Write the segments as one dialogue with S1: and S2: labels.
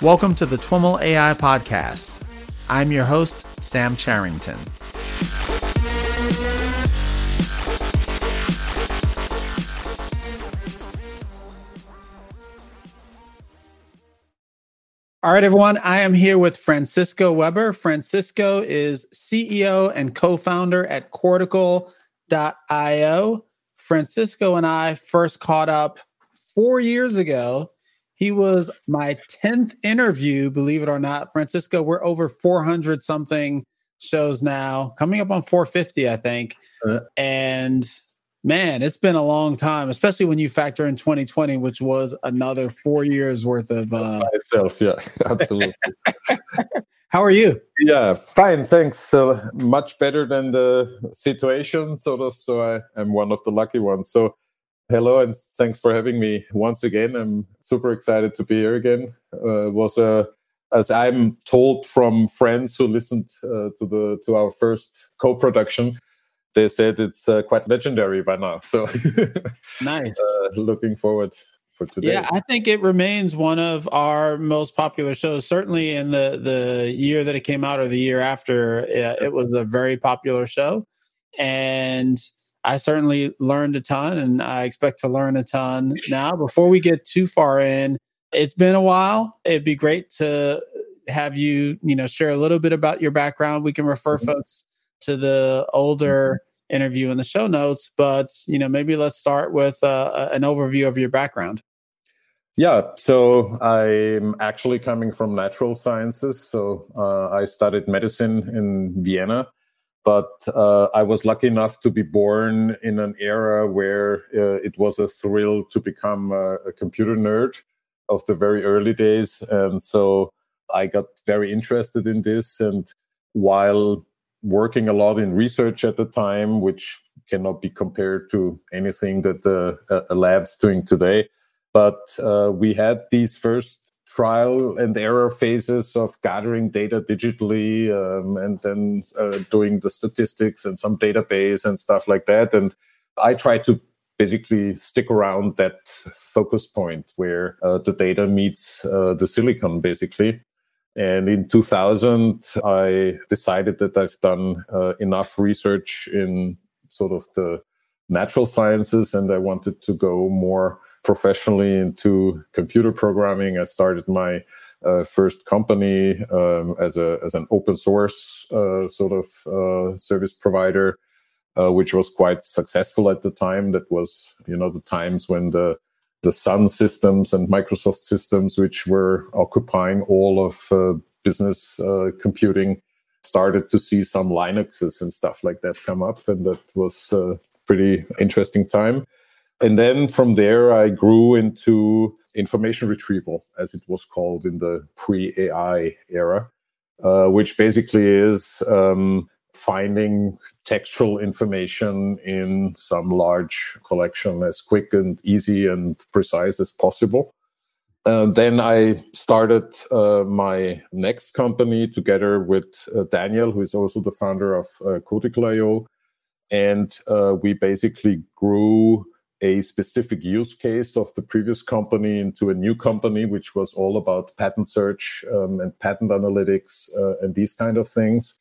S1: Welcome to the TWIML AI Podcast. I'm your host, Sam Charrington. All right, everyone. I am here with Francisco Weber. Francisco is CEO and co founder at Cortical.io. Francisco and I first caught up four years ago he was my 10th interview, believe it or not. Francisco, we're over 400 something shows now, coming up on 450, I think. Uh, and man, it's been a long time, especially when you factor in 2020, which was another four years worth of uh
S2: By itself. Yeah, absolutely.
S1: How are you?
S2: Yeah, fine, thanks. So much better than the situation, sort of. So I am one of the lucky ones. So Hello and thanks for having me once again. I'm super excited to be here again. Uh, was a as I'm told from friends who listened uh, to the to our first co-production, they said it's uh, quite legendary by now. So
S1: nice.
S2: Uh, looking forward for today.
S1: Yeah, I think it remains one of our most popular shows. Certainly in the the year that it came out or the year after, it was a very popular show, and I certainly learned a ton and I expect to learn a ton now. Before we get too far in, it's been a while. It'd be great to have you, you know, share a little bit about your background. We can refer mm-hmm. folks to the older mm-hmm. interview in the show notes, but, you know, maybe let's start with uh, an overview of your background.
S2: Yeah, so I'm actually coming from natural sciences. So uh, I studied medicine in Vienna but uh, I was lucky enough to be born in an era where uh, it was a thrill to become a, a, computer nerd of the very early days. And so I got very interested in this. And while working a lot in research at the time, which cannot be compared to anything that the uh, lab's doing today, but uh, we had these first trial and error phases of gathering data digitally um, and then uh, doing the statistics and some database and stuff like that. And I try to basically stick around that focus point where uh, the data meets uh, the silicon, basically. And in 2000, I decided that I've done uh, enough research in sort of the natural sciences and I wanted to go more professionally into computer programming. I started my uh, first company um, as a as an open source uh, sort of uh, service provider, uh, which was quite successful at the time. That was you know the times when the the Sun systems and Microsoft systems, which were occupying all of uh, business computing, started to see some Linuxes and stuff like that come up, and that was a pretty interesting time. And then from there, I grew into information retrieval, as it was called in the pre AI era, uh, which basically is um, finding textual information in some large collection as quick and easy and precise as possible. Uh, then I started uh, my next company together with uh, Daniel, who is also the founder of uh, Cortical.io. And uh, we basically grew a specific use case of the previous company into a new company, which was all about patent search um, and patent analytics uh, and these kind of things.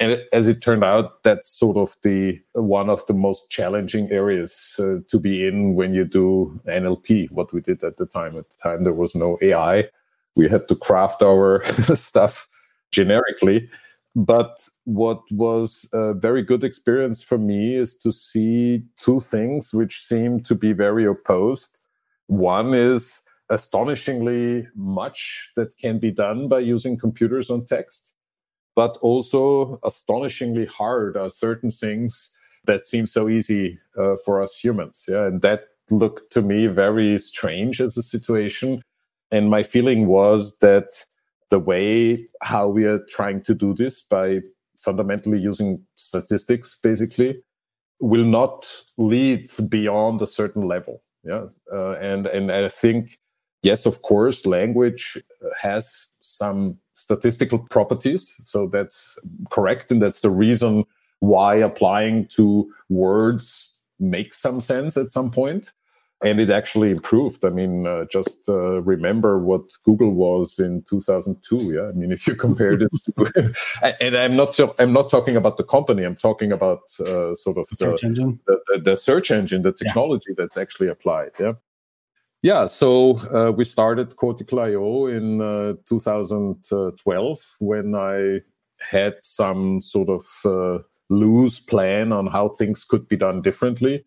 S2: And as it turned out, that's sort of the one of the most challenging areas uh, to be in when you do NLP. What we did at the time. At the time, there was no AI. We had to craft our stuff generically but what was a very good experience for me is to see two things which seem to be very opposed. One is astonishingly much that can be done by using computers on text, but also astonishingly hard are certain things that seem so easy uh, for us humans. Yeah, and that looked to me very strange as a situation. And my feeling was that the way how we are trying to do this by fundamentally using statistics basically will not lead beyond a certain level. Yeah uh, and and i think yes of course language has some statistical properties so that's correct and that's the reason why applying to words makes some sense at some point and it actually improved. I mean, uh, just uh, remember what Google was in 2002. Yeah, I mean, if you compare this, to, and I'm not I'm not talking about the company. I'm talking about uh, sort of the,
S1: search engine,
S2: the, the, the, search engine, the technology yeah. that's actually applied. Yeah, yeah. So uh, we started Cortical.io in uh, 2012 when I had some sort of uh, loose plan on how things could be done differently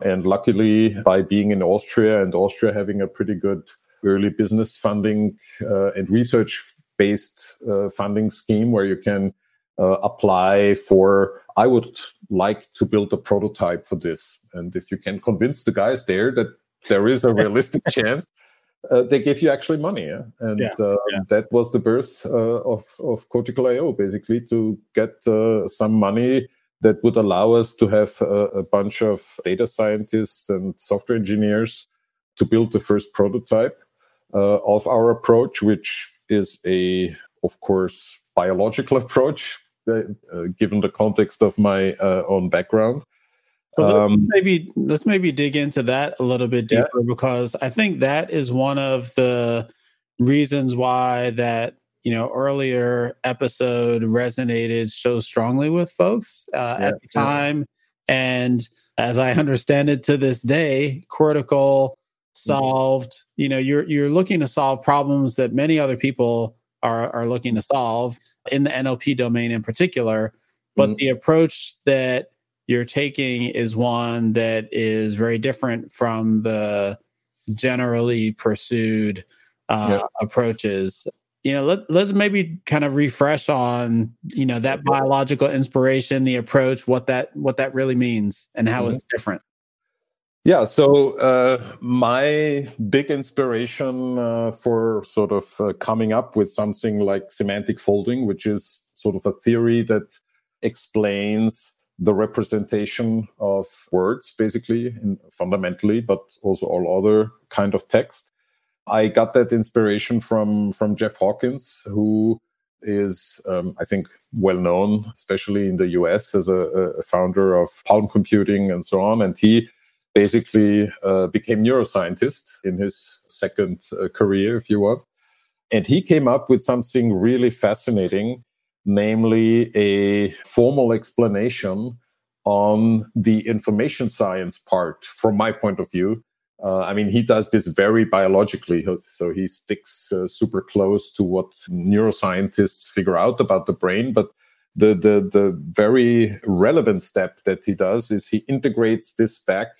S2: and luckily, by being in Austria and Austria having a pretty good early business funding uh, and research based uh, funding scheme where you can uh, apply for, I would like to build a prototype for this. And if you can convince the guys there that there is a realistic chance, uh, they give you actually money. Yeah? And yeah, uh, yeah. that was the birth uh, of, of Cortical.io, basically, to get uh, some money that would allow us to have a, a bunch of data scientists and software engineers to build the first prototype uh, of our approach, which is a, of course, biological approach, uh, uh, given the context of my uh, own background.
S1: Well, um, maybe let's maybe dig into that a little bit deeper yeah. because I think that is one of the reasons why that you know earlier episode resonated so strongly with folks uh, yeah, at the time yeah. and as i understand it to this day cortical mm-hmm. solved you know you're you're looking to solve problems that many other people are are looking to solve in the nlp domain in particular but mm-hmm. the approach that you're taking is one that is very different from the generally pursued uh, yeah. approaches you know let, let's maybe kind of refresh on you know that biological inspiration the approach what that what that really means and how mm-hmm. it's different
S2: yeah so uh, my big inspiration uh, for sort of uh, coming up with something like semantic folding which is sort of a theory that explains the representation of words basically in, fundamentally but also all other kind of text I got that inspiration from from Jeff Hawkins, who is um, I think well known, especially in the US, as a, a, founder of Palm Computing and so on. And he basically uh, became neuroscientist in his second uh, career, if you want. And he came up with something really fascinating, namely a formal explanation on the information science part, from my point of view, uh, I mean, he does this very biologically. So he sticks uh, super close to what neuroscientists figure out about the brain. But the, the, the very relevant step that he does is he integrates this back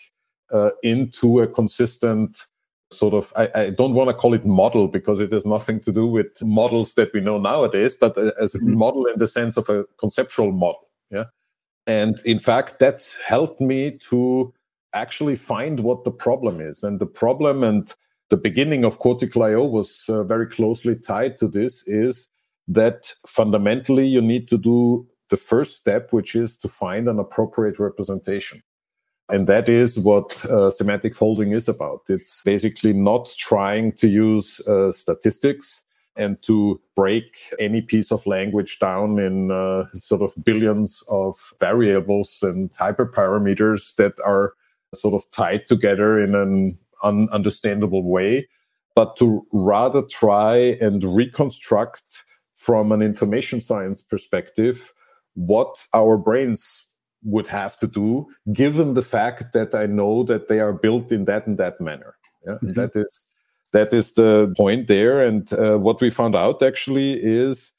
S2: uh, into a consistent sort of, I, I don't want to call it model because it has nothing to do with models that we know nowadays, but uh, as a mm-hmm. model in the sense of a conceptual model. Yeah. And in fact, that helped me to actually find what the problem is. And the problem and the beginning of Cortical.io was uh, very closely tied to this is that fundamentally you need to do the first step, which is to find an appropriate representation. And that is what uh, semantic folding is about. It's basically not trying to use uh, statistics and to break any piece of language down in uh, sort of billions of variables and hyperparameters that are sort of tied together in an ununderstandable way, but to rather try and reconstruct from an information science perspective what our brains would have to do, given the fact that I know that they are built in that and that manner. Yeah? Mm-hmm. That is that is the point there. And uh, what we found out actually is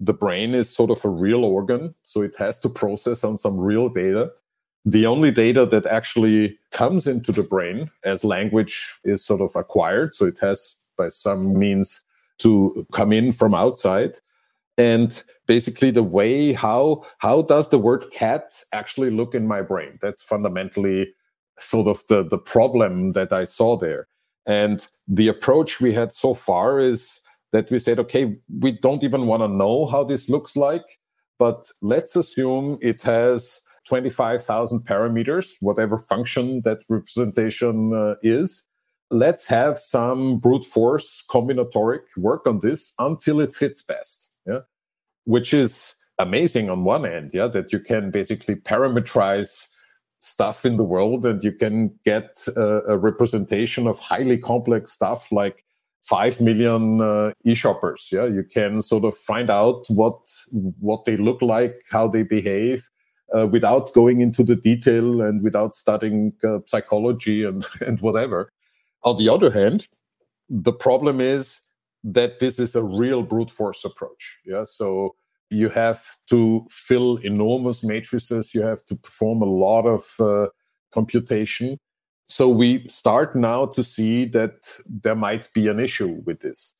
S2: the brain is sort of a real organ, so it has to process on some real data the only data that actually comes into the brain as language is sort of acquired. So it has by some means to come in from outside. And basically the way how how does the word cat actually look in my brain? That's fundamentally sort of the, the problem that I saw there. And the approach we had so far is that we said, okay, we don't even want to know how this looks like, but let's assume it has 25,000 parameters, whatever function that representation uh, is. Let's have some brute force combinatoric work on this until it fits best. Yeah. Which is amazing on one end, yeah, that you can basically parameterize stuff in the world and you can get a, a representation of highly complex stuff like 5 million uh, e-shoppers yeah you can sort of find out what what they look like how they behave uh, without going into the detail and without studying uh, psychology and and whatever. On the other hand the problem is that this is a real brute force approach. Yeah? So you have to fill enormous matrices. You have to perform a lot of uh, computation. So we start now to see that there might be an issue with this.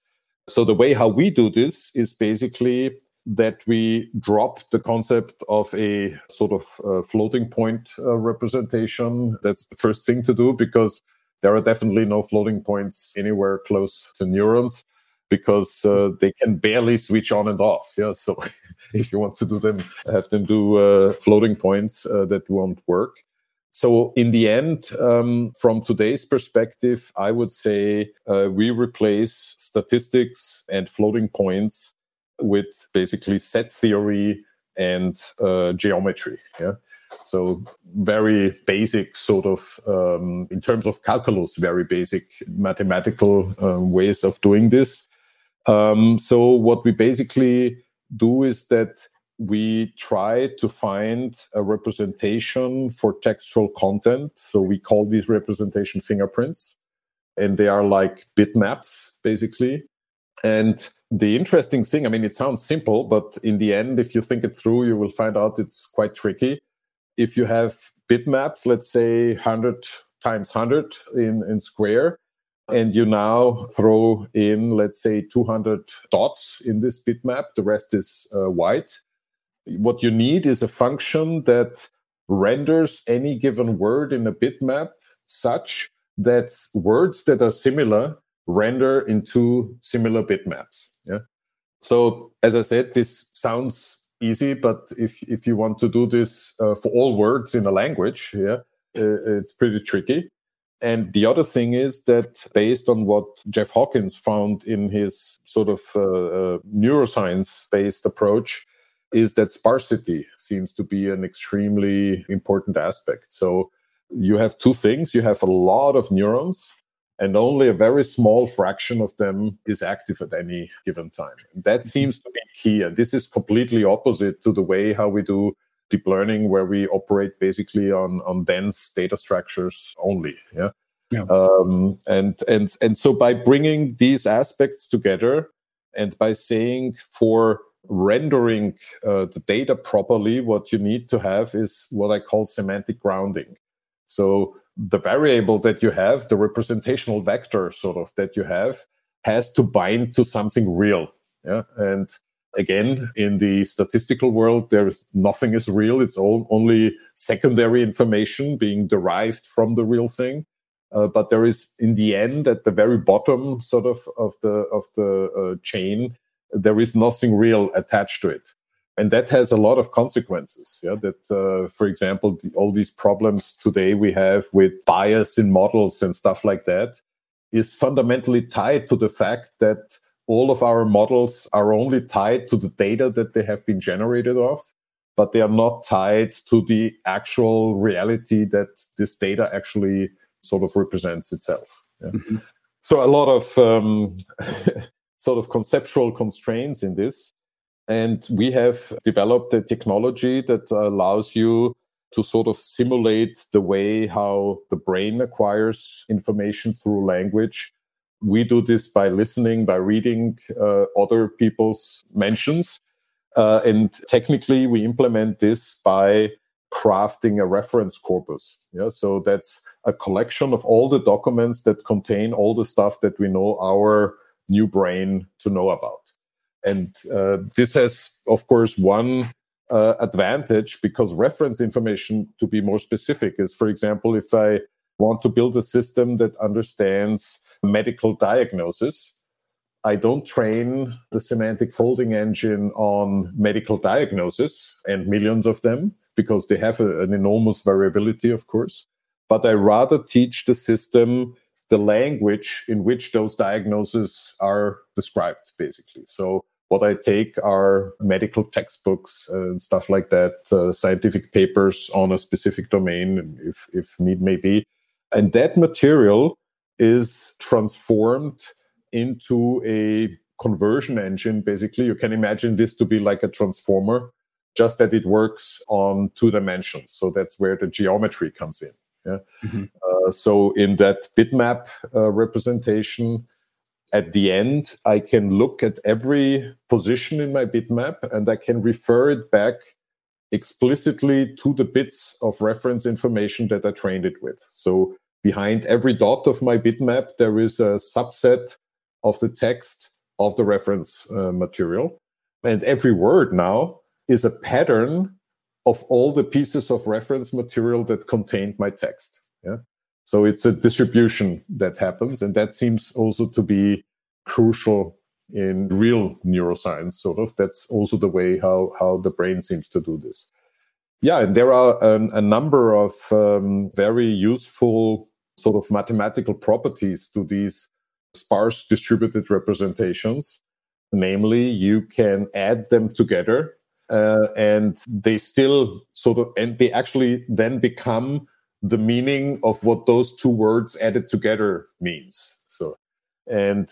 S2: So the way how we do this is basically that we drop the concept of a sort of uh, floating point uh, representation. That's the first thing to do because there are definitely no floating points anywhere close to neurons because uh, they can barely switch on and off. Yeah, so if you want to do them, have them do uh, floating points uh, that won't work. So, in the end, um, from today's perspective, I would say uh, we replace statistics and floating points with basically set theory and uh, geometry. Yeah. So, very basic, sort of, um, in terms of calculus, very basic mathematical uh, ways of doing this. Um, so, what we basically do is that we try to find a representation for textual content. So we call these representation fingerprints, and they are like bitmaps, basically. And the interesting thing, I mean, it sounds simple, but in the end, if you think it through, you will find out it's quite tricky. If you have bitmaps, let's say 100 times 100 in, in square, and you now throw in, let's say, 200 dots in this bitmap, the rest is uh, white what you need is a function that renders any given word in a bitmap such that words that are similar render into similar bitmaps. Yeah. So as I said, this sounds easy, but if if you want to do this uh, for all words in a language, yeah, uh, it's pretty tricky. And the other thing is that based on what Jeff Hawkins found in his sort of uh, uh neuroscience based approach, is that sparsity seems to be an extremely important aspect. So you have two things you have a lot of neurons, and only a very small fraction of them is active at any given time. And that mm-hmm. seems to be key. And this is completely opposite to the way how we do deep learning, where we operate basically on, on dense data structures only. Yeah. Yeah. Um, and and and so by bringing these aspects together and by saying for rendering uh, the data properly, what you need to have is what I call semantic grounding. So the variable that you have, the representational vector sort of that you have, has to bind to something real. Yeah. And again, in the statistical world, there is nothing is real. It's all only secondary information being derived from the real thing. Uh, but there is, in the end, at the very bottom, sort of of the of the uh, chain, there is nothing real attached to it and that has a lot of consequences yeah that uh, for example the, all these problems today we have with bias in models and stuff like that is fundamentally tied to the fact that all of our models are only tied to the data that they have been generated of but they are not tied to the actual reality that this data actually sort of represents itself yeah? mm-hmm. so a lot of um, sort of conceptual constraints in this. And we have developed a technology that allows you to sort of simulate the way how the brain acquires information through language. We do this by listening, by reading uh, other people's mentions. Uh, and technically, we implement this by crafting a reference corpus. Yeah, so that's a collection of all the documents that contain all the stuff that we know our new brain to know about. And uh, this has, of course, one uh, advantage because reference information, to be more specific, is, for example, if I want to build a system that understands medical diagnosis, I don't train the semantic folding engine on medical diagnosis and millions of them because they have a, an enormous variability, of course. But I rather teach the system the language in which those diagnoses are described, basically. So what I take are medical textbooks and stuff like that, uh, scientific papers on a specific domain, if, if need may be. And that material is transformed into a conversion engine. Basically, you can imagine this to be like a transformer, just that it works on two dimensions. So that's where the geometry comes in. Yeah. Mm-hmm. Uh, so in that bitmap uh, representation, at the end, I can look at every position in my bitmap and I can refer it back explicitly to the bits of reference information that I trained it with. So behind every dot of my bitmap, there is a subset of the text of the reference uh, material. And every word now is a pattern of all the pieces of reference material that contained my text. Yeah. So it's a distribution that happens, and that seems also to be crucial in real neuroscience. Sort of that's also the way how how the brain seems to do this. Yeah, and there are a number of um, very useful sort of mathematical properties to these sparse distributed representations. Namely, you can add them together uh, and they still sort of, and they actually then become the meaning of what those two words added together means. So, and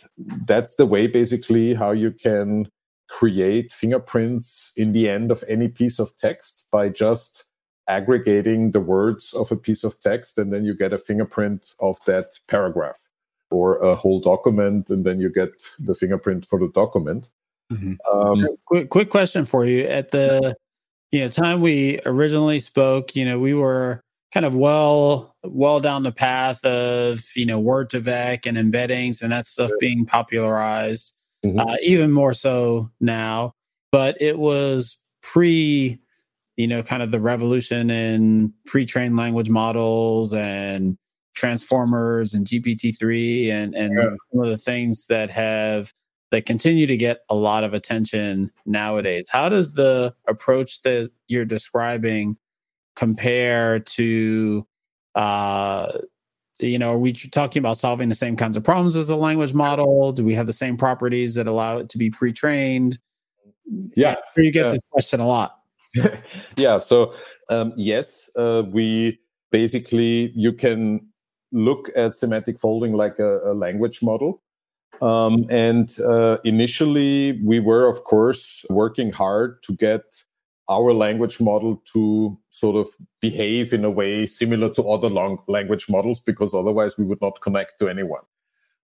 S2: that's the way basically how you can create fingerprints in the end of any piece of text by just aggregating the words of a piece of text and then you get a fingerprint of that paragraph or a whole document and then you get the fingerprint for the document
S1: mm-hmm. um, quick, quick question for you at the you know time we originally spoke you know we were kind of well well down the path of you know word2vec and embeddings and that stuff being popularized mm-hmm. uh, even more so now but it was pre you know, kind of the revolution in pre-trained language models and transformers and GPT-3 and and yeah. some of the things that have that continue to get a lot of attention nowadays. How does the approach that you're describing compare to uh you know, are we talking about solving the same kinds of problems as a language model? Do we have the same properties that allow it to be pre-trained?
S2: Yeah,
S1: you get yeah. this question a lot.
S2: yeah. So um, yes, uh, we basically you can look at semantic folding like a, a language model. Um, and uh, initially, we were, of course, working hard to get our language model to sort of behave in a way similar to other long language models, because otherwise we would not connect to anyone.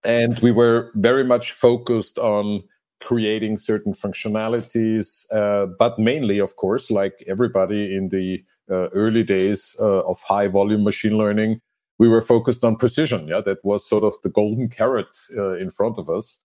S2: And we were very much focused on creating certain functionalities, uh, but mainly, of course, like everybody in the uh, early days uh, of high volume machine learning, we were focused on precision. Yeah, that was sort of the golden carrot uh, in front of us.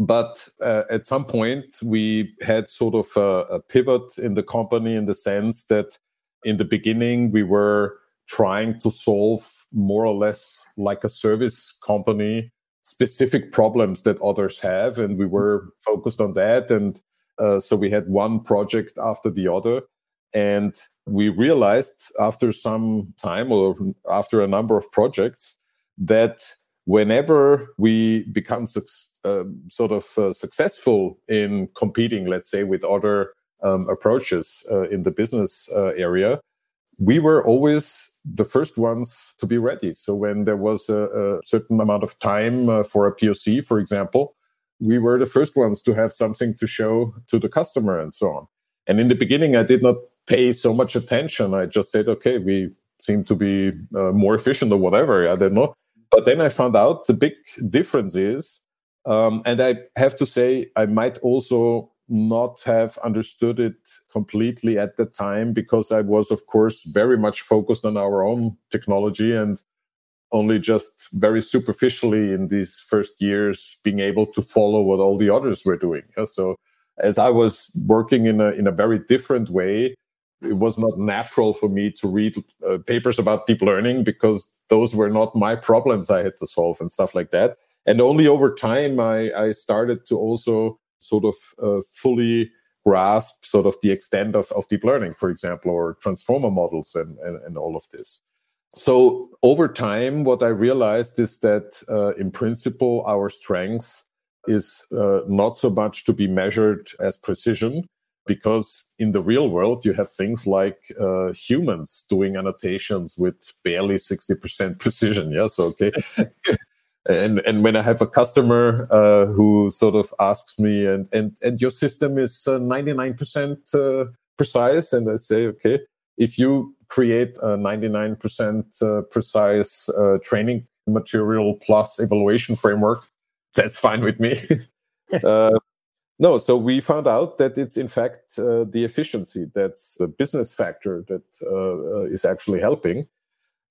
S2: But uh, at some point, we had sort of a, a pivot in the company in the sense that in the beginning, we were trying to solve more or less like a service company specific problems that others have and we were focused on that. And uh, so we had one project after the other. And we realized after some time or after a number of projects that whenever we become uh, sort of uh, successful in competing let's say with other um, approaches uh, in the business uh, area we were always the first ones to be ready. So when there was a, a certain amount of time uh, for a POC, for example, we were the first ones to have something to show to the customer and so on. And in the beginning, I did not pay so much attention. I just said, okay, we seem to be uh, more efficient or whatever. I don't know. But then I found out the big difference is, um, and I have to say, I might also not have understood it completely at the time because I was, of course, very much focused on our own technology and only just very superficially in these first years being able to follow what all the others were doing. So as I was working in a in a very different way, it was not natural for me to read uh, papers about deep learning because those were not my problems I had to solve and stuff like that. And only over time I, I started to also sort of uh, fully grasp sort of the extent of, of deep learning, for example, or transformer models and, and, and all of this. So over time, what I realized is that uh, in principle, our strength is uh, not so much to be measured as precision because in the real world you have things like uh, humans doing annotations with barely 60% precision yeah so okay. And and when i have a customer uh, who sort of asks me and and and your system is 99% uh, uh, precise and i say okay if you create a 99% uh, precise training material plus evaluation framework that's fine with me. Uh, no, so we found out that it's in fact uh, the efficiency that's the business factor that uh, uh, is actually helping.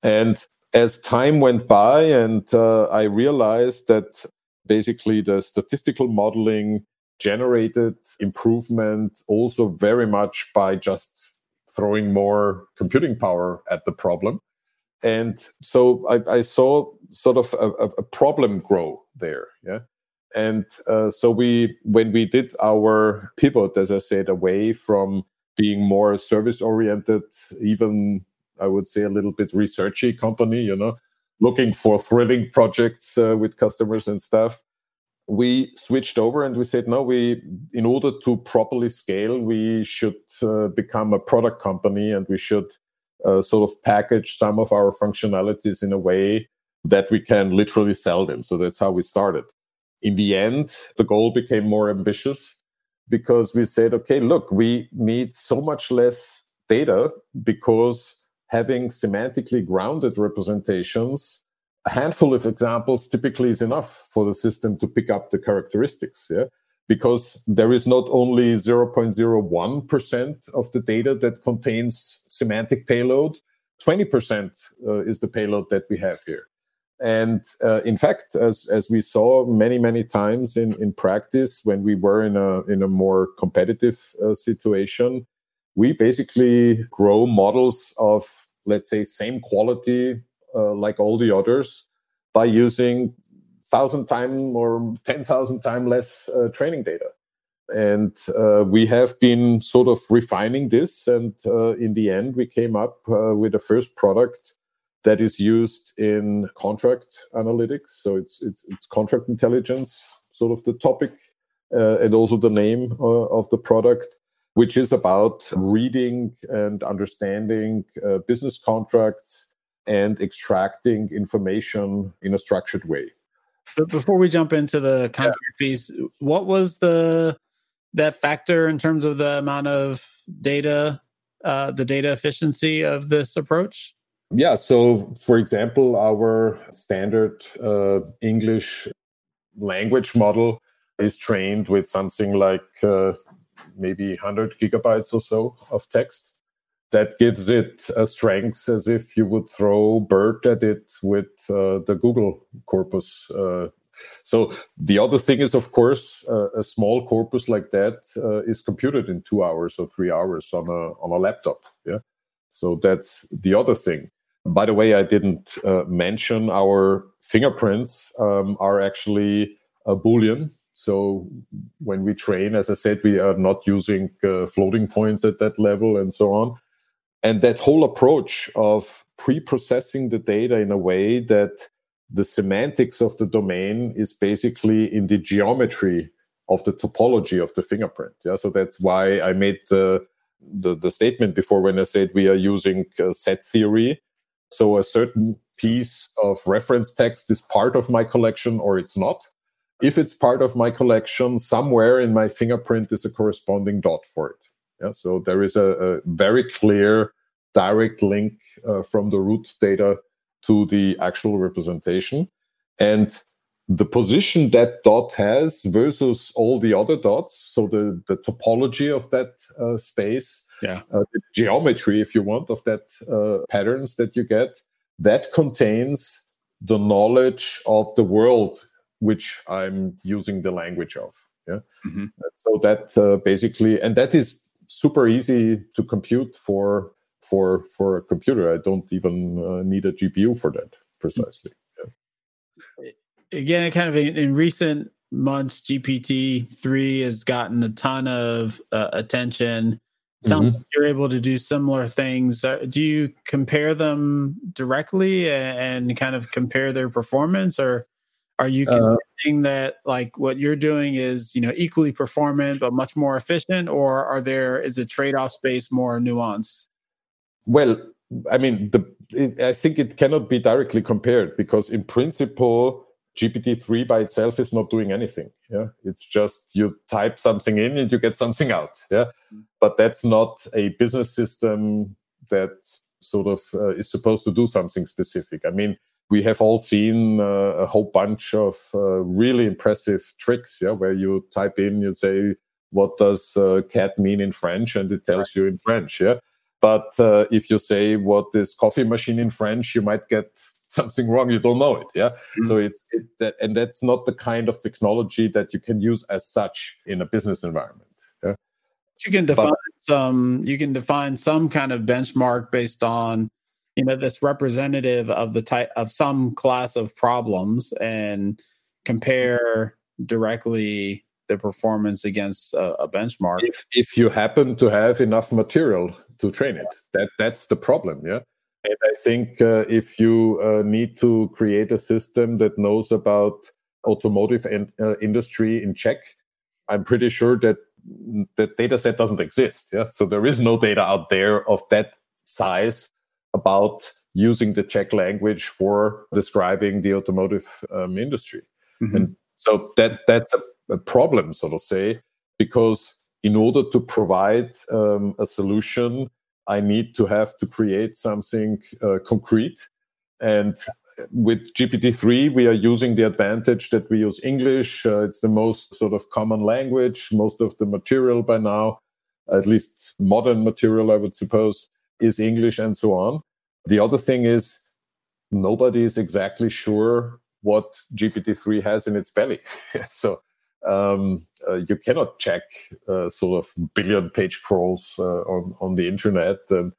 S2: And as time went by, and uh, I realized that basically the statistical modeling generated improvement also very much by just throwing more computing power at the problem. And so I, I saw sort of a, a problem grow there. Yeah and uh, so we, when we did our pivot, as I said, away from being more service oriented, even I would say a little bit researchy company, you know, looking for thrilling projects uh, with customers and stuff. We switched over and we said, no, we, in order to properly scale, we should uh, become a product company and we should uh, sort of package some of our functionalities in a way that we can literally sell them. So that's how we started in the end, the goal became more ambitious because we said, okay, look, we need so much less data because having semantically grounded representations, a handful of examples typically is enough for the system to pick up the characteristics. Yeah. Because there is not only 0.01% of the data that contains semantic payload, 20% uh, is the payload that we have here. And uh, in fact, as, as we saw many, many times in, in practice, when we were in a, in a more competitive uh, situation, we basically grow models of, let's say, same quality uh, like all the others by using thousand time or 10,000 time less uh, training data. And uh, we have been sort of refining this. And uh, in the end, we came up with the first product that is used in contract analytics. So it's it's, it's contract intelligence, sort of the topic, uh, and also the name uh, of the product, which is about reading and understanding uh, business contracts and extracting information in a structured way.
S1: But before we jump into the contract yeah. piece, what was the that factor in terms of the amount of data, uh, the data efficiency of this approach?
S2: Yeah. So, for example, our standard uh, English language model is trained with something like uh, maybe 100 gigabytes or so of text. That gives it a strength as if you would throw BERT at it with uh, the Google corpus. Uh, so the other thing is, of course, uh, a small corpus like that uh, is computed in two hours or three hours on a on a laptop. Yeah. So that's the other thing. By the way, I didn't uh, mention our fingerprints um, are actually a Boolean. So when we train, as I said, we are not using uh, floating points at that level and so on. And that whole approach of pre processing the data in a way that the semantics of the domain is basically in the geometry of the topology of the fingerprint. Yeah, so that's why I made the the, the statement before when I said we are using uh, set theory so a certain piece of reference text is part of my collection or it's not. If it's part of my collection, somewhere in my fingerprint is a corresponding dot for it. Yeah, so there is a, a very clear direct link uh, from the root data to the actual representation. And the position that dot has versus all the other dots, so the, the topology of that uh, space,
S1: yeah. Uh,
S2: the geometry, if you want, of that uh, patterns that you get, that contains the knowledge of the world which I'm using the language of. Yeah. Mm-hmm. So that uh, basically, and that is super easy to compute for for for a computer. I don't even uh, need a GPU for that precisely.
S1: Yeah. Again, kind of in, in recent months, GPT three has gotten a ton of uh, attention sounds mm-hmm. you're able to do similar things. Uh, do you compare them directly and, kind of compare their performance, or Are you convincing uh, that like what you're doing is you know equally performant but much more efficient, or are there is the trade off space more nuanced?
S2: Well, I mean, the it, I think it cannot be directly compared because in principle, GPT-3 by itself is not doing anything. Yeah, it's just you type something in and you get something out. Yeah, mm. but that's not a business system that sort of uh, is supposed to do something specific. I mean, we have all seen uh, a whole bunch of uh, really impressive tricks. Yeah, where you type in, you say, "What does uh, cat mean in French?" and it tells you in French. Yeah, but uh, if you say, "What is coffee machine in French?" you might get something wrong you don't know it yeah? Mm-hmm. so it's it, that, and that's not the kind of technology that you can use as such in a business environment yeah?
S1: You can define but, some you can define some kind of benchmark based on you know that's representative of the type of some class of problems and compare directly the performance against a, a benchmark.
S2: If, if you happen to have enough material to train it that that's the problem yeah and I think uh, if you uh, need to create a system that knows about automotive in, uh, industry in Czech, I'm pretty sure that that data set doesn't exist. Yeah, so there is no data out there of that size about using the Czech language for describing the automotive um, industry, mm-hmm. and so that that's a, a, problem, so to say, because in order to provide um, a solution I need to have to create something uh, concrete. And with GPT-3, we are using the advantage that we use English. Uh, it's the most sort of common language. Most of the material by now, at least modern material, I would suppose, is English and so on. The other thing is nobody is exactly sure what GPT-3 has in its belly. so um, uh, you cannot check uh, sort of billion page crawls uh, on on the internet and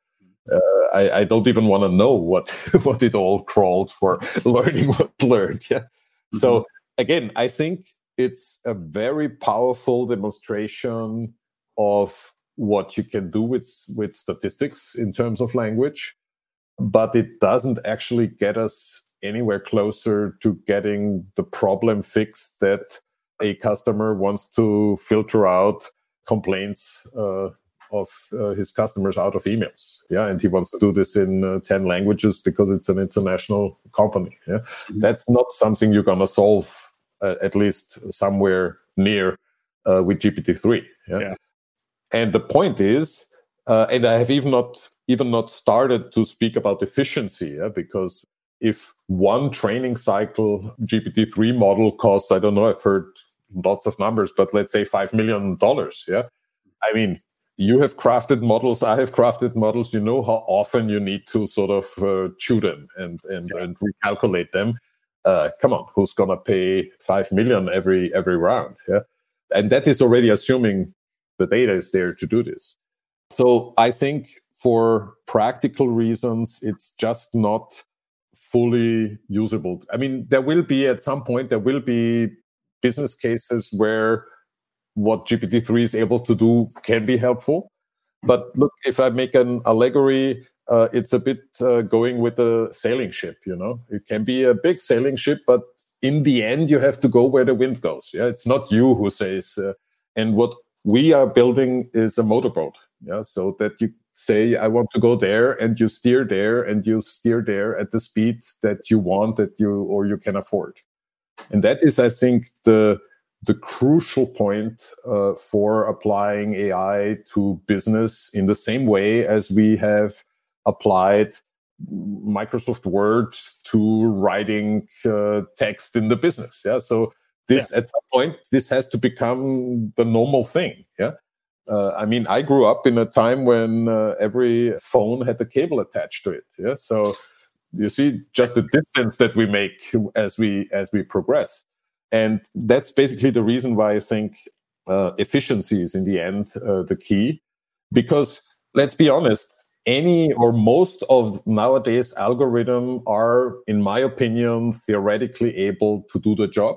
S2: uh, I, I, don't even want to know what what it all crawled for learning what learned yeah mm-hmm. so again i think it's a very powerful demonstration of what you can do with with statistics in terms of language but it doesn't actually get us anywhere closer to getting the problem fixed that a customer wants to filter out complaints uh, of uh, his customers out of emails yeah and he wants to do this in uh, 10 languages because it's an international company yeah mm-hmm. that's not something you're going to solve uh, at least somewhere near uh, with gpt-3 yeah? yeah? and the point is uh, and i have even not even not started to speak about efficiency yeah? because if one training cycle gpt-3 model costs i don't know i've heard lots of numbers, but let's say $5 million. Yeah. I mean, you have crafted models, I have crafted models. You know how often you need to sort of uh, chew them and, and, yeah. and recalculate them. Uh, come on, who's going to pay 5 million every, every round? Yeah. And that is already assuming the data is there to do this. So I think for practical reasons, it's just not fully usable. I mean, there will be at some point, there will be business cases where what GPT-3 is able to do can be helpful. But look, if I make an allegory, uh, it's a bit uh, going with a sailing ship. You know, it can be a big sailing ship, but in the end, you have to go where the wind goes. Yeah, it's not you who says. Uh, and what we are building is a motorboat. Yeah, so that you say, I want to go there, and you steer there, and you steer there at the speed that you want, that you or you can afford. And that is, I think, the the crucial point uh, for applying AI to business in the same way as we have applied Microsoft Word to writing uh, text in the business. Yeah. So this yeah. at some point this has to become the normal thing. Yeah. Uh, I mean, I grew up in a time when uh, every phone had a cable attached to it. Yeah. So you see just the distance that we make as we as we progress. And that's basically the reason why i think uh, efficiency is in the end uh, the key. Because let's be honest any or most of nowadays algorithm are in my opinion theoretically able to do the job.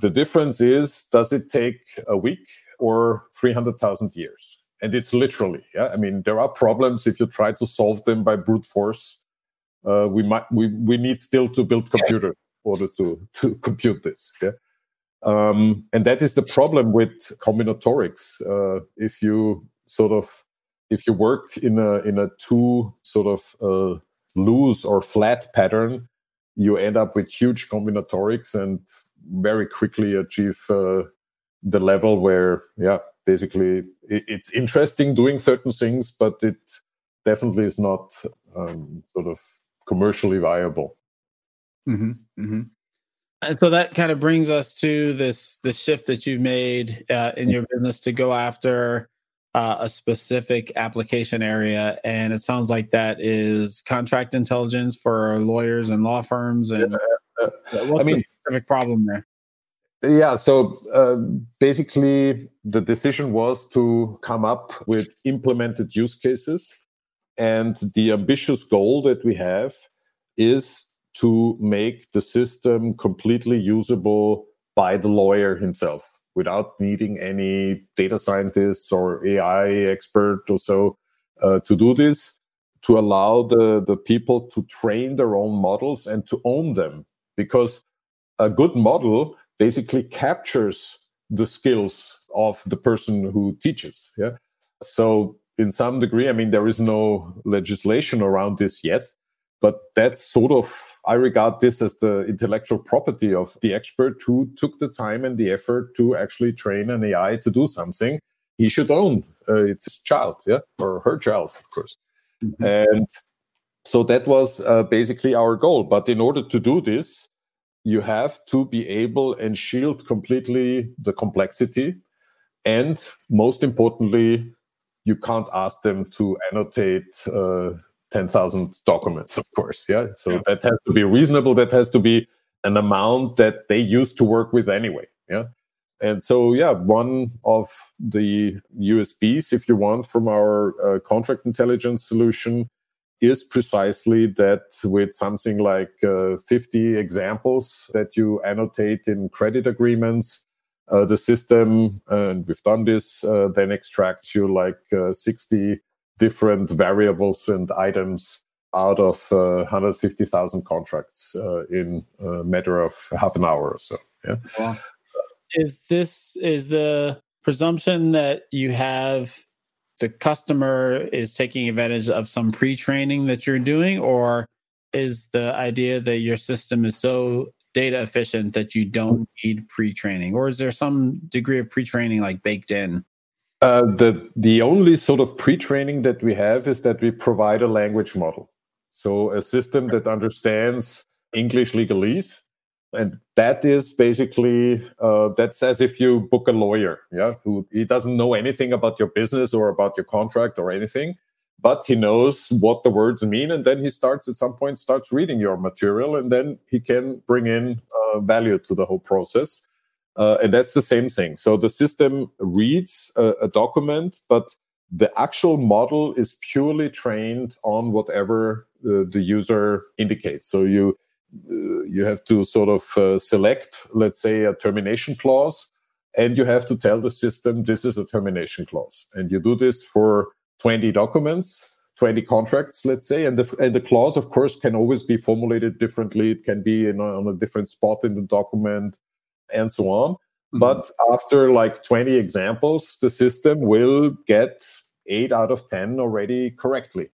S2: The difference is does it take a week or 300000 years? And it's literally yeah i mean there are problems if you try to solve them by brute force uh, we might we, we need still to build computers order to to compute this. Yeah? Um, and that is the problem with combinatorics. Uh, if you sort of if you work in a in a too sort of uh, loose or flat pattern, you end up with huge combinatorics and very quickly achieve uh, the level where yeah basically it, it's interesting doing certain things, but it definitely is not um, sort of commercially viable.
S1: Mm-hmm, mm-hmm. And so that kind of brings us to this the shift that you've made uh, in your business to go after uh, a specific application area, and it sounds like that is contract intelligence for lawyers and law firms. And uh, what's I mean, the specific problem there?
S2: Yeah, so uh, basically, the decision was to come up with implemented use cases, and the ambitious goal that we have is to make the system completely usable by the lawyer himself without needing any data scientists or AI expert or so uh, to do this, to allow the, the people to train their own models and to own them. Because a good model basically captures the skills of the person who teaches. Yeah. So in some degree, I mean, there is no legislation around this yet, but that's sort of i regard this as the intellectual property of the expert who took the time and the effort to actually train an ai to do something he should own. Uh, it's his child yeah or her child of course. Mm-hmm. and so that was uh, basically our goal. But in order to do this you have to be able and shield completely the complexity and most importantly you can't ask them to annotate uh, 10,000 documents, of course. Yeah. So yeah. that has to be reasonable. That has to be an amount that they used to work with anyway. Yeah. And so, yeah, one of the USPs, if you want, from our uh, contract intelligence solution is precisely that with something like uh, 50 examples that you annotate in credit agreements, uh, the system, and we've done this, uh, then extracts you like uh, 60 different variables and items out of uh, 150,000 contracts uh, in a matter of half an hour or so. Yeah. Wow.
S1: Is this is the presumption that you have the customer is taking advantage of some pre-training that you're doing or is the idea that your system is so data efficient that you don't need pre-training? Or is there some degree of pre-training like baked in?
S2: Uh, the the only sort of pre-training that we have is that we provide a language model, so a system that understands English legalese, and that is basically uh, that's as if you book a lawyer, yeah, who he doesn't know anything about your business or about your contract or anything, but he knows what the words mean, and then he starts at some point starts reading your material, and then he can bring in uh, value to the whole process uh, and that's the same thing. So the system reads a, a, document, but the actual model is purely trained on whatever uh, the user indicates. So you uh, you have to sort of uh, select, let's say, a termination clause, and you have to tell the system this is a termination clause, and you do this for 20 documents. 20 contracts, let's say, and the, and the clause, of course, can always be formulated differently. It can be in a, on a different spot in the document and so on. Mm-hmm. But after like 20 examples, the system will get eight out of 10 already correctly.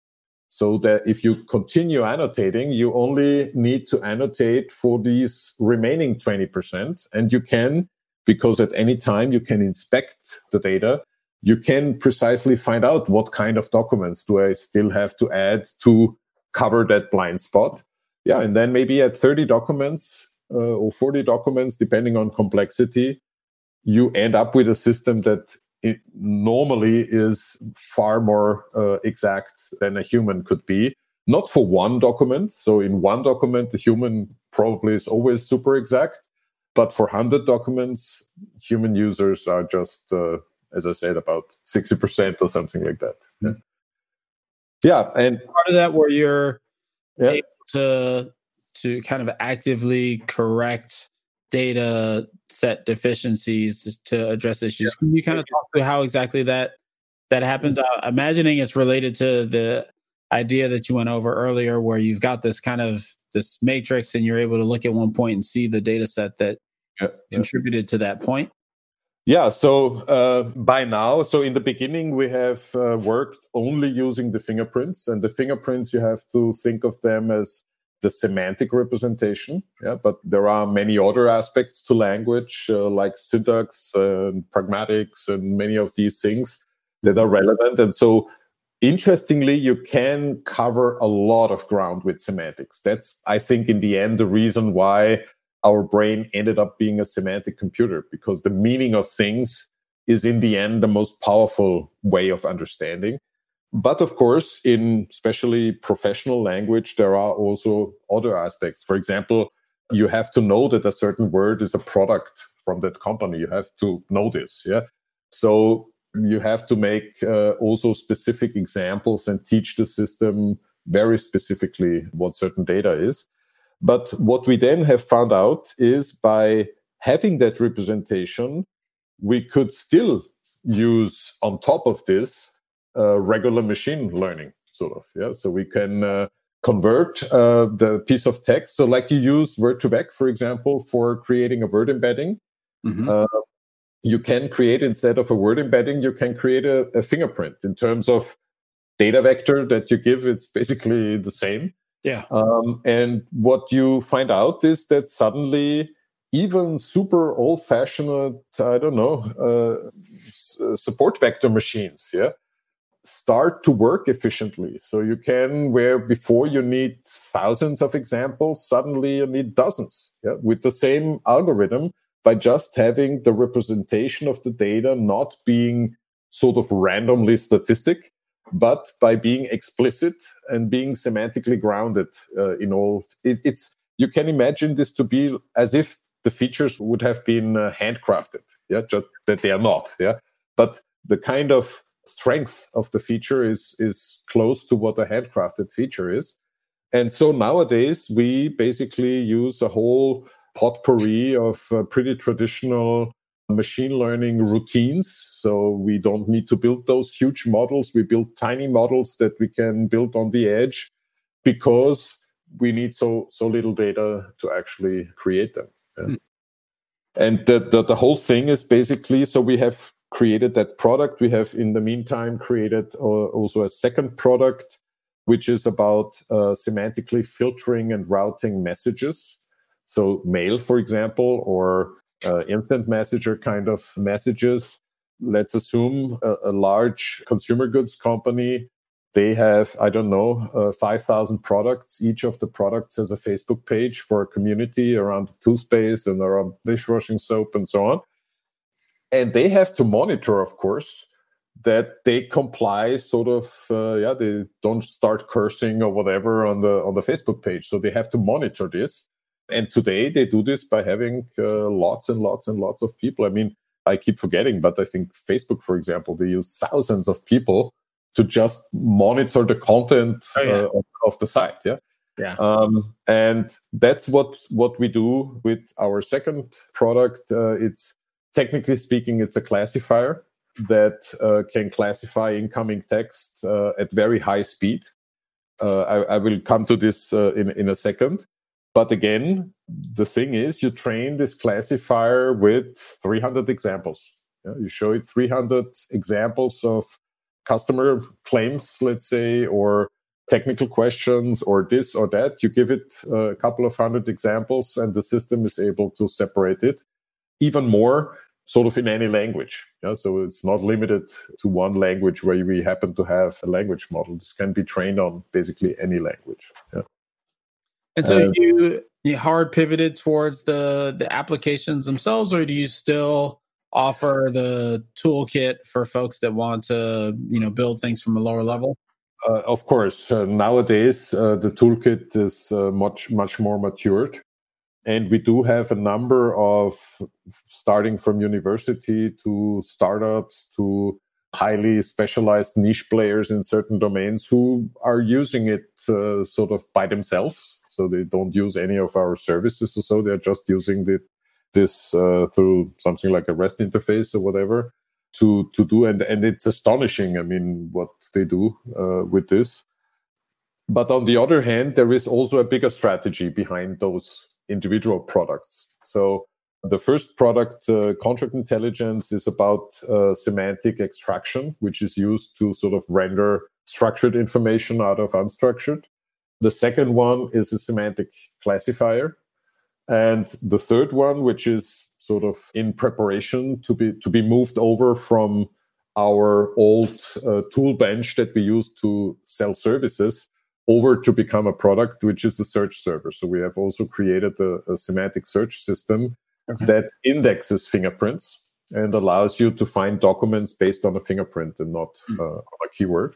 S2: So that if you continue annotating, you only need to annotate for these remaining 20%. And you can, because at any time you can inspect the data, you can precisely find out what kind of documents do I still have to add to cover that blind spot. Yeah. And then maybe at 30 documents, uh, or 40 documents, depending on complexity, you end up with a system that normally is far more uh, exact than a human could be. Not for one document. So, in one document, the human probably is always super exact. But for 100 documents, human users are just, uh, as I said, about 60% or something like that. Hmm. Yeah. yeah and
S1: part of that where you're yeah. able to to kind of actively correct data set deficiencies to address issues. Yeah. Can you kind of talk through how exactly that that happens? I'm imagining it's related to the idea that you went over earlier, where you've got this kind of this matrix, and you're able to look at one point and see the data set that yeah, contributed yeah. to that point.
S2: Yeah, so uh, by now, so in the beginning, we have uh, worked only using the fingerprints, and the fingerprints you have to think of them as the semantic representation. Yeah, but there are many other aspects to language, uh, like syntax and pragmatics, and many of these things that are relevant. And so, interestingly, you can cover a lot of ground with semantics. That's, I think, in the end, the reason why our brain ended up being a semantic computer because the meaning of things is in the end the most powerful way of understanding. But of course in especially professional language there are also other aspects. For example you have to know that a certain word is a product from that company. You have to know this yeah? So you have to make uh, also specific examples and teach the system very specifically what certain data is but what we then have found out is by having that representation, we could still use on top of this uh, regular machine learning, sort of. Yeah, so we can uh, convert uh, the piece of text. So, like you use Word2Vec, for example, for creating a word embedding. Mm-hmm. Uh, you can create instead of a word embedding, you can create a, a fingerprint in terms of data vector that you give. It's basically the same
S1: yeah.
S2: Um, and what you find out is that suddenly, even super old fashioned, I don't know, uh, uh, support vector machines, yeah, start to work efficiently. So you can, where before you need thousands of examples, suddenly you need dozens, yeah, with the same algorithm by just having the representation of the data not being sort of randomly statistic, but by being explicit and being semantically grounded uh, in all it, it's you can imagine this to be as if the features would have been uh, handcrafted yeah just that they are not yeah. But the kind of strength of the feature is is close to what a handcrafted feature is. And so nowadays we basically use a whole potpourri of uh, pretty traditional machine learning routines. So we don't need to build those huge models. We build tiny models that we can build on the edge because we need so so little data to actually create them. Yeah. Mm. And the, the, the whole thing is basically so we have created that product. We have in the meantime created uh, also a second product, which is about uh, semantically filtering and routing messages. So mail, for example, or uh, instant messenger kind of messages. Let's assume a, a, large consumer goods company. They have, I don't know, uh, 5,000 products. Each of the products has a Facebook page for a community around toothpaste and around dishwashing soap and so on. And they have to monitor, of course, that they comply sort of uh, yeah they don't start cursing or whatever on the on the facebook page so they have to monitor this and today they do this by having uh, lots and lots and lots of people. I mean, I keep forgetting, but I think Facebook, for example, they use thousands of people to just monitor the content oh, yeah. uh, of, of, the site. Yeah.
S1: Yeah.
S2: Um, and that's what what we do with our second product. Uh, it's technically speaking, it's a classifier that uh, can classify incoming text uh, at very high speed. Uh, I, I, will come to this uh, in in a second. But again, the thing is, you train this classifier with 300 examples. You show it 300 examples of customer claims, let's say, or technical questions, or this or that. You give it a couple of hundred examples, and the system is able to separate it even more sort of in any language. Yeah, so it's not limited to one language where we happen to have a language model. This can be trained on basically any language. Yeah.
S1: And so um, you you hard pivoted towards the the applications themselves, or do you still offer the toolkit for folks that want to you know build things from a lower level?
S2: Uh, of course, uh, nowadays uh, the toolkit is uh, much much more matured, and we do have a number of starting from university to startups to highly specialized niche players in certain domains who are using it uh, sort of by themselves. So they don't use any of our services or so. They're just using the, this uh, through something like a REST interface or whatever to, to do. And, and it's astonishing. I mean, what they do uh, with this. But on the other hand, there is also a bigger strategy behind those individual products. So the first product, uh, contract intelligence, is about uh, semantic extraction, which is used to sort of render structured information out of unstructured. The second one is a semantic classifier. And the third one, which is sort of in preparation to be to be moved over from our old uh, tool bench that we use to sell services over to become a product, which is the search server. So we have also created a, a semantic search system okay. that indexes fingerprints and allows you to find documents based on a fingerprint and not mm. uh, on a keyword.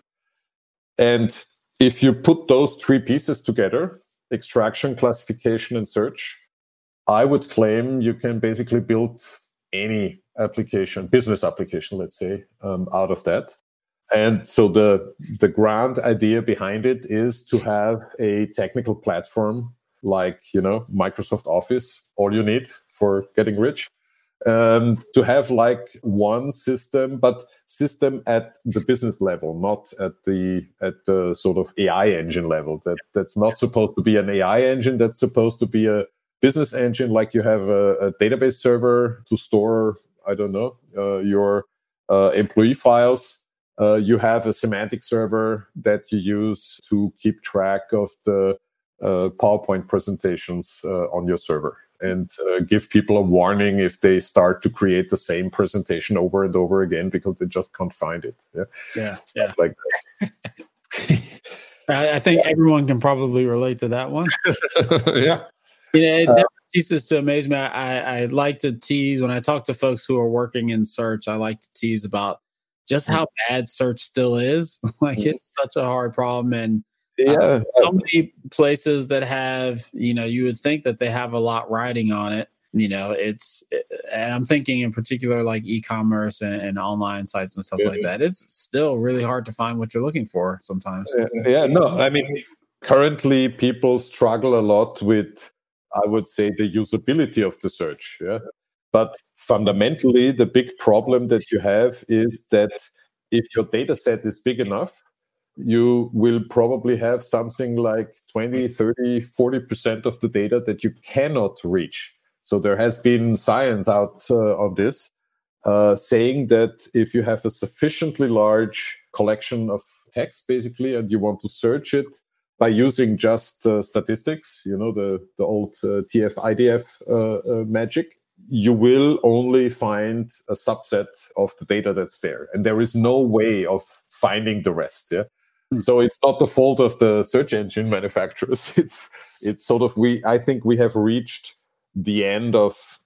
S2: And if you put those three pieces together, extraction, classification, and search, I would claim you can basically build any application, business application, let's say, um, out of that. And so the the grand idea behind it is to have a technical platform like you know Microsoft Office, all you need for getting rich, and to have like one system, but system at the business level, not at the at the sort of AI engine level. That that's not supposed to be an AI engine. That's supposed to be a business engine, like you have a, a database server to store, I don't know, uh, your uh, employee files uh, you have a semantic server that you use to keep track of the uh, PowerPoint presentations uh, on your server and uh, give people a warning if they start to create the same presentation over and over again because they just can't find it.
S1: Yeah, yeah, yeah. like I think everyone can probably relate to that one.
S2: yeah.
S1: You know, it uh, never ceases to amaze me. I, I like to tease when I talk to folks who are working in search. I like to tease about just how bad search still is. like mm-hmm. it's such a hard problem and yeah. Uh, so many places that have you know you would think that they have a lot riding on it you know it's and i'm thinking in particular like e-commerce and, and online sites and stuff yeah. like that. It's still really hard to find what you're looking for sometimes.
S2: Yeah no i mean currently people struggle a lot with i would say the usability of the search yeah? But fundamentally, the big problem that you have is that if your data set is big enough, you will probably have something like 20, 30, 40% of the data that you cannot reach. So there has been science out uh, on this uh, saying that if you have a sufficiently large collection of text, basically, and you want to search it by using just uh, statistics, you know, the, the old uh, TF IDF uh, uh, magic, you will only find a subset of the data that's there and there is no way of finding the rest yeah. So it's not the fault of the search engine manufacturers. It's it's sort of we i think we have reached the end of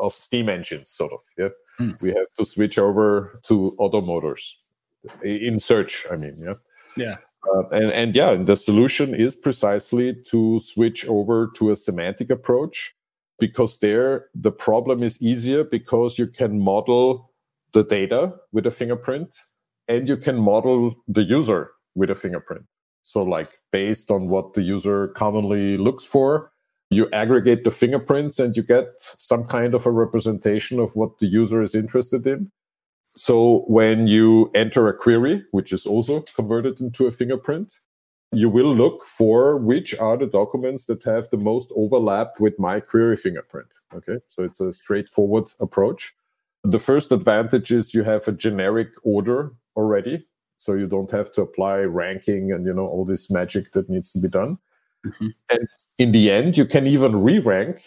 S2: of steam engines sort of yeah? Mm. we have to switch over to auto motors in search i mean yeah?
S1: Yeah.
S2: Uh, and and yeah the solution is precisely to switch over to a semantic approach because there the problem is easier because you can model the data with a fingerprint and you can model the user with a fingerprint. So, like based on what the user commonly looks for, you aggregate the fingerprints and you get some kind of a representation of what the user is interested in. So, when you enter a query, which is also converted into a fingerprint, you will look for which are the documents that have the most overlap with my query fingerprint. Okay, so it's a straightforward approach. The first advantage is you have a generic order already, so you don't have to apply ranking and you know all this magic that needs to be done. Mm-hmm. And in the end, you can even re-rank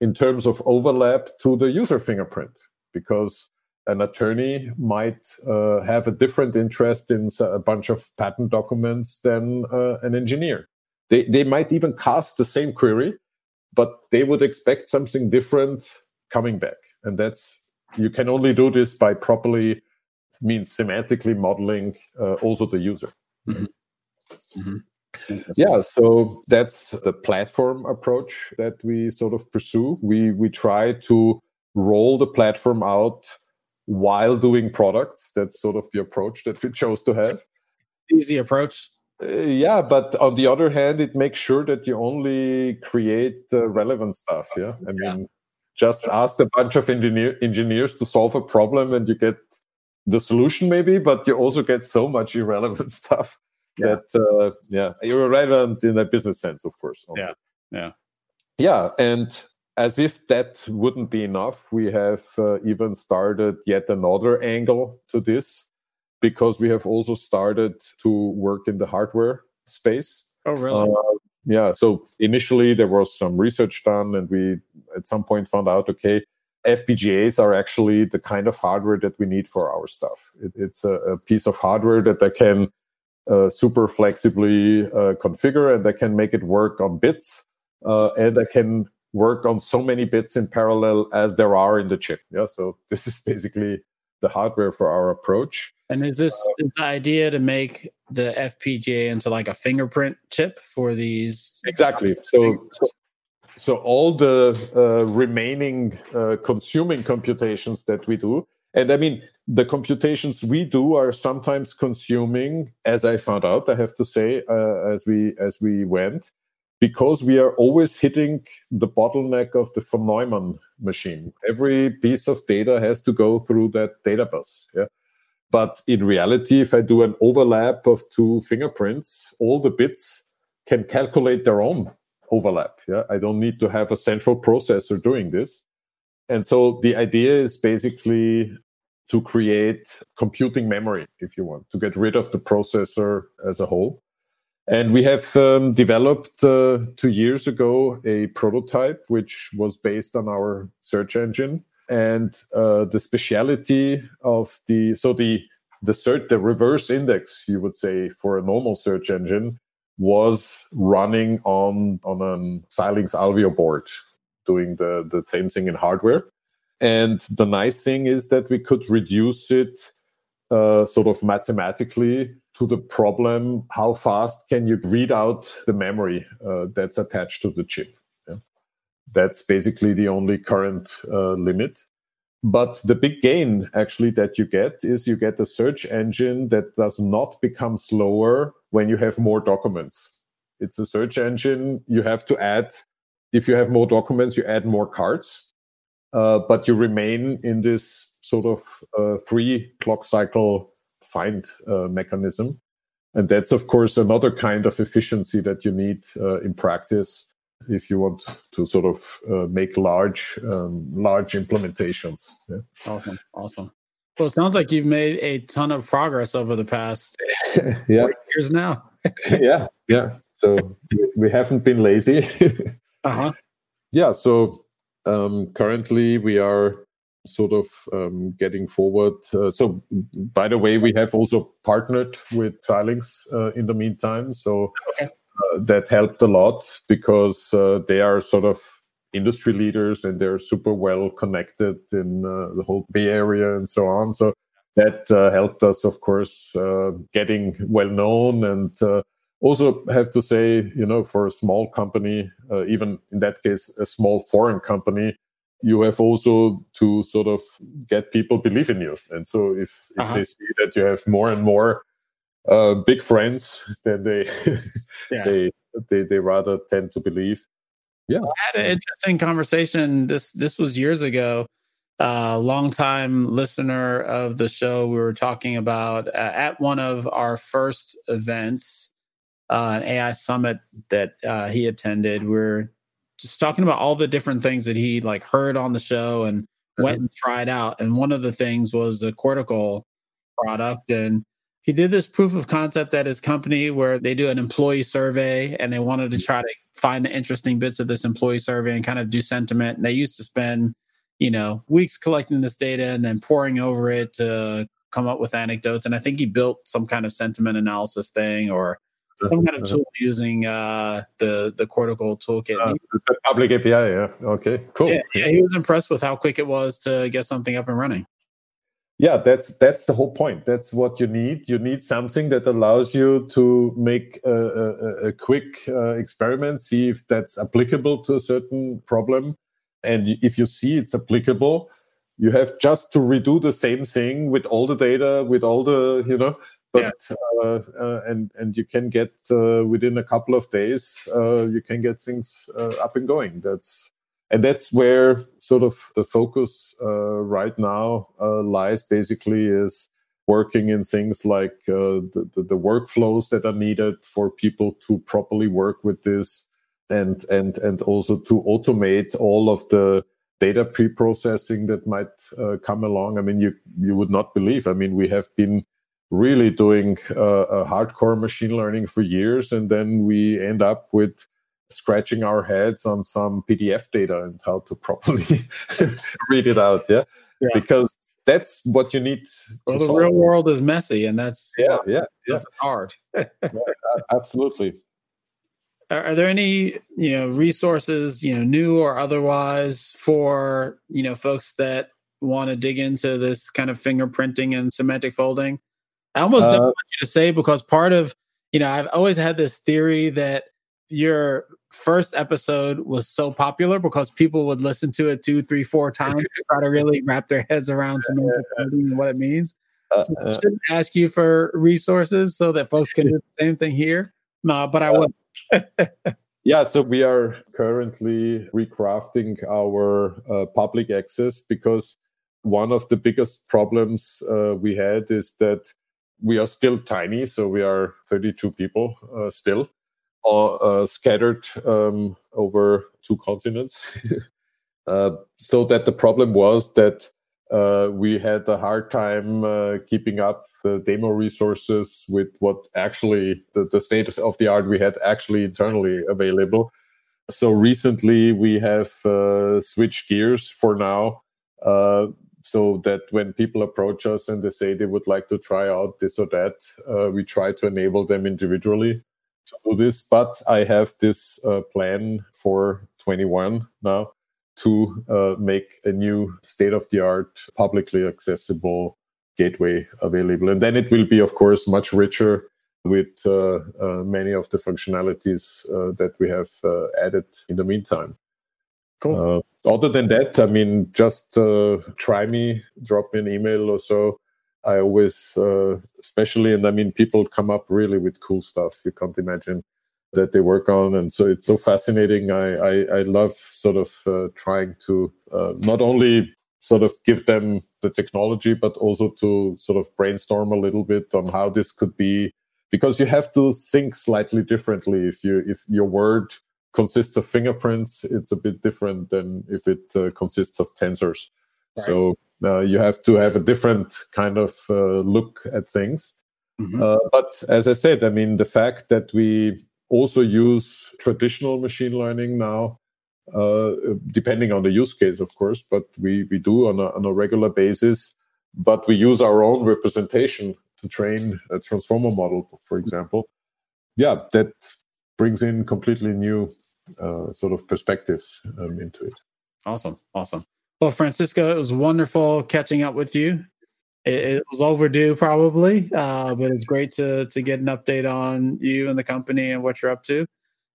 S2: in terms of overlap to the user fingerprint because an attorney might uh, have a different interest in a bunch of patent documents than uh, an engineer. They, they might even cast the same query, but they would expect something different coming back. And that's, you can only do this by properly, means semantically modeling uh, also the user. Mm-hmm. Mm-hmm. Yeah, so that's the platform approach that we sort of pursue. We we try to roll the platform out while doing products. That's sort of the approach that we chose to have.
S1: Easy approach.
S2: Uh, yeah, but on the other hand, it makes sure that you only create uh, relevant stuff. Yeah, I mean, yeah. just ask a bunch of engineer engineers to solve a problem, and you get the solution maybe, but you also get so much irrelevant stuff yeah. that uh, yeah you're relevant in a business sense of course
S1: yeah yeah.
S2: Yeah and as if that wouldn't be enough we have uh, even started yet another angle to this because we have also started to work in the hardware space.
S1: Oh really?
S2: Uh, yeah so initially there was some research done and we at some point found out okay FPGAs are actually the kind of hardware that we need for our stuff. It, it's a, a, piece of hardware that I can uh, super flexibly uh, configure and I can make it work on bits uh, and I can work on so many bits in parallel as there are in the chip. Yeah, so this is basically the hardware for our approach.
S1: And is this is the idea to make the FPGA into like a fingerprint chip for these?
S2: Exactly. So, so so all the uh, remaining uh, consuming computations that we do and i mean the computations we do are sometimes consuming as i found out i have to say uh, as we as we went because we are always hitting the bottleneck of the von neumann machine. Every piece of data has to go through that data bus yeah? But in reality if i do an overlap of two fingerprints all the bits can calculate their own overlap. Yeah, I don't need to have a central processor doing this. And so the idea is basically to create computing memory, if you want, to get rid of the processor as a whole. And we have um, developed uh, two years ago a prototype which was based on our search engine. And uh, the speciality of the so the the search the reverse index you would say for a normal search engine was running on on a Xilinx Alveo board, doing the the same thing in hardware. And the nice thing is that we could reduce it uh, sort of mathematically to the problem: how fast can you read out the memory uh, that's attached to the chip? Yeah. That's basically the only current uh, limit. But the big gain actually that you get is you get a search engine that does not become slower when you have more documents. It's a search engine. You have to add, if you have more documents, you add more cards, uh, but you remain in this sort of uh, three clock cycle find uh, mechanism. And that's, of course, another kind of efficiency that you need uh, in practice if you want to sort of uh, make large um, large implementations.
S1: Yeah. Awesome, awesome. Well, it sounds like you've made a ton of progress over the past yeah. years now.
S2: yeah, yeah. So we haven't been lazy.
S1: uh-huh.
S2: Yeah. So um, currently we are sort of um, getting forward. Uh, so, by the way, we have also partnered with Xilinx uh, in the meantime. So okay. Uh, that helped a lot because uh, they are sort of industry leaders and they're super well connected in uh, the whole Bay Area and so on. So that uh, helped us, of course, uh, getting well known and uh, also have to say, you know, for a small company, uh, even in that case, a small foreign company, you have also to sort of get people believe in you. And so if, if uh-huh. they see that you have more and more uh, big friends, then they, yeah. they, they, they rather tend to believe.
S1: Yeah. I had an interesting conversation. This this was years ago. A uh, long time listener of the show we were talking about uh, at one of our first events uh, an ai summit that uh, he attended we are just talking about all the different things that he like heard on the show and went mm-hmm. and tried out. And one of the things was the cortical product. And he did this proof of concept at his company where they do an employee survey and they wanted to mm-hmm. try to find the interesting bits of this employee survey and kind of do sentiment. And they used to spend, you know, weeks collecting this data and then pouring over it to come up with anecdotes. And I think he built some kind of sentiment analysis thing or some kind of tool using uh, the the cortical toolkit. Uh,
S2: the public API, yeah. Okay, cool.
S1: Yeah, yeah, he was impressed with how quick it was to get something up and running
S2: yeah that's that's the whole point. That's what you need. You need something that allows you to make a, a, a quick uh, experiment see if that's applicable to a certain problem. And if you see it's applicable you have just to redo the same thing with all the data with all the you know but yeah. uh, uh, and and you can get uh, within a couple of days uh, you can get things uh, up and going. That's and that's where sort of the focus uh, right now uh, lies basically is working in things like uh, the, the, the workflows that are needed for people to properly work with this and and and also to automate all of the data pre-processing that might uh, come along. I mean you you would not believe. I mean we have been really doing uh, hardcore machine learning for years and then we end up with scratching our heads on some pdf data and how to properly read it out yeah? yeah, because that's what you need
S1: well the real world is messy and that's
S2: yeah yeah, yeah.
S1: hard
S2: yeah, absolutely.
S1: Are there any you know resources you know new or otherwise for you know folks that want to dig into this kind of fingerprinting and semantic folding? I almost uh, don't want you to say because part of you know i've always had this theory that your first episode was so popular because people would listen to it two three four times to try to really wrap their heads around folding and what it means. Uh, so i uh. shouldn't ask you for resources so that folks can do the same thing here. No but i would
S2: yeah, so we are currently recrafting our uh, public access because one of the biggest problems uh, we had is that we are still tiny. So we are 32 people uh, still, uh, scattered um, over two continents. Uh, so that the problem was that uh, we had a hard time uh, keeping up the demo resources with what actually the, the state of the art we had actually internally available. So recently we have uh, switched gears for now. Uh, so that when people approach us and they say they would like to try out this or that, uh, we try to enable them individually to do this. But I have this uh, plan for 21 now to uh, make a new state of the art, publicly accessible gateway available. And then it will be, of course, much richer with uh, uh, many of the functionalities uh, that we have uh, added in the meantime. Cool. Uh, other than that, I mean, just try me, drop me an email or so. I always, especially, and I mean, people come up really with cool stuff. You can't imagine that they work on and so it's so fascinating i i, I love sort of uh, trying to uh, not only sort of give them the technology but also to sort of brainstorm a little bit on how this could be because you have to think slightly differently if you if your word consists of fingerprints it's a bit different than if it uh, consists of tensors right. so uh, you have to have a different kind of uh, look at things mm-hmm. Uh, but as i said i mean the fact that we also use traditional machine learning now, uh, depending on the use case, of course, but we, we do on a, on a regular basis. But we use our own representation to train a transformer model, for example. Yeah, that brings in completely new uh, sort of perspectives um, into it.
S1: Awesome. Awesome. Well, Francisco, it was wonderful catching up with you it, it was overdue probably, uh, but it's great to to get an update on you and the company and what you're up to.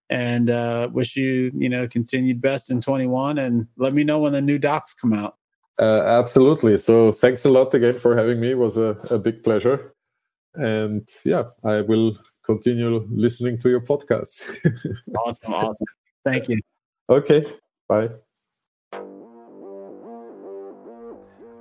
S1: And uh, wish you you know continued best in 21. And let me know when the new docs come out.
S2: Uh, absolutely. So thanks a lot again for having me. It was a, a big pleasure. And yeah, I will continue listening to your podcast.
S1: awesome. Awesome. Thank you.
S2: Okay. Bye.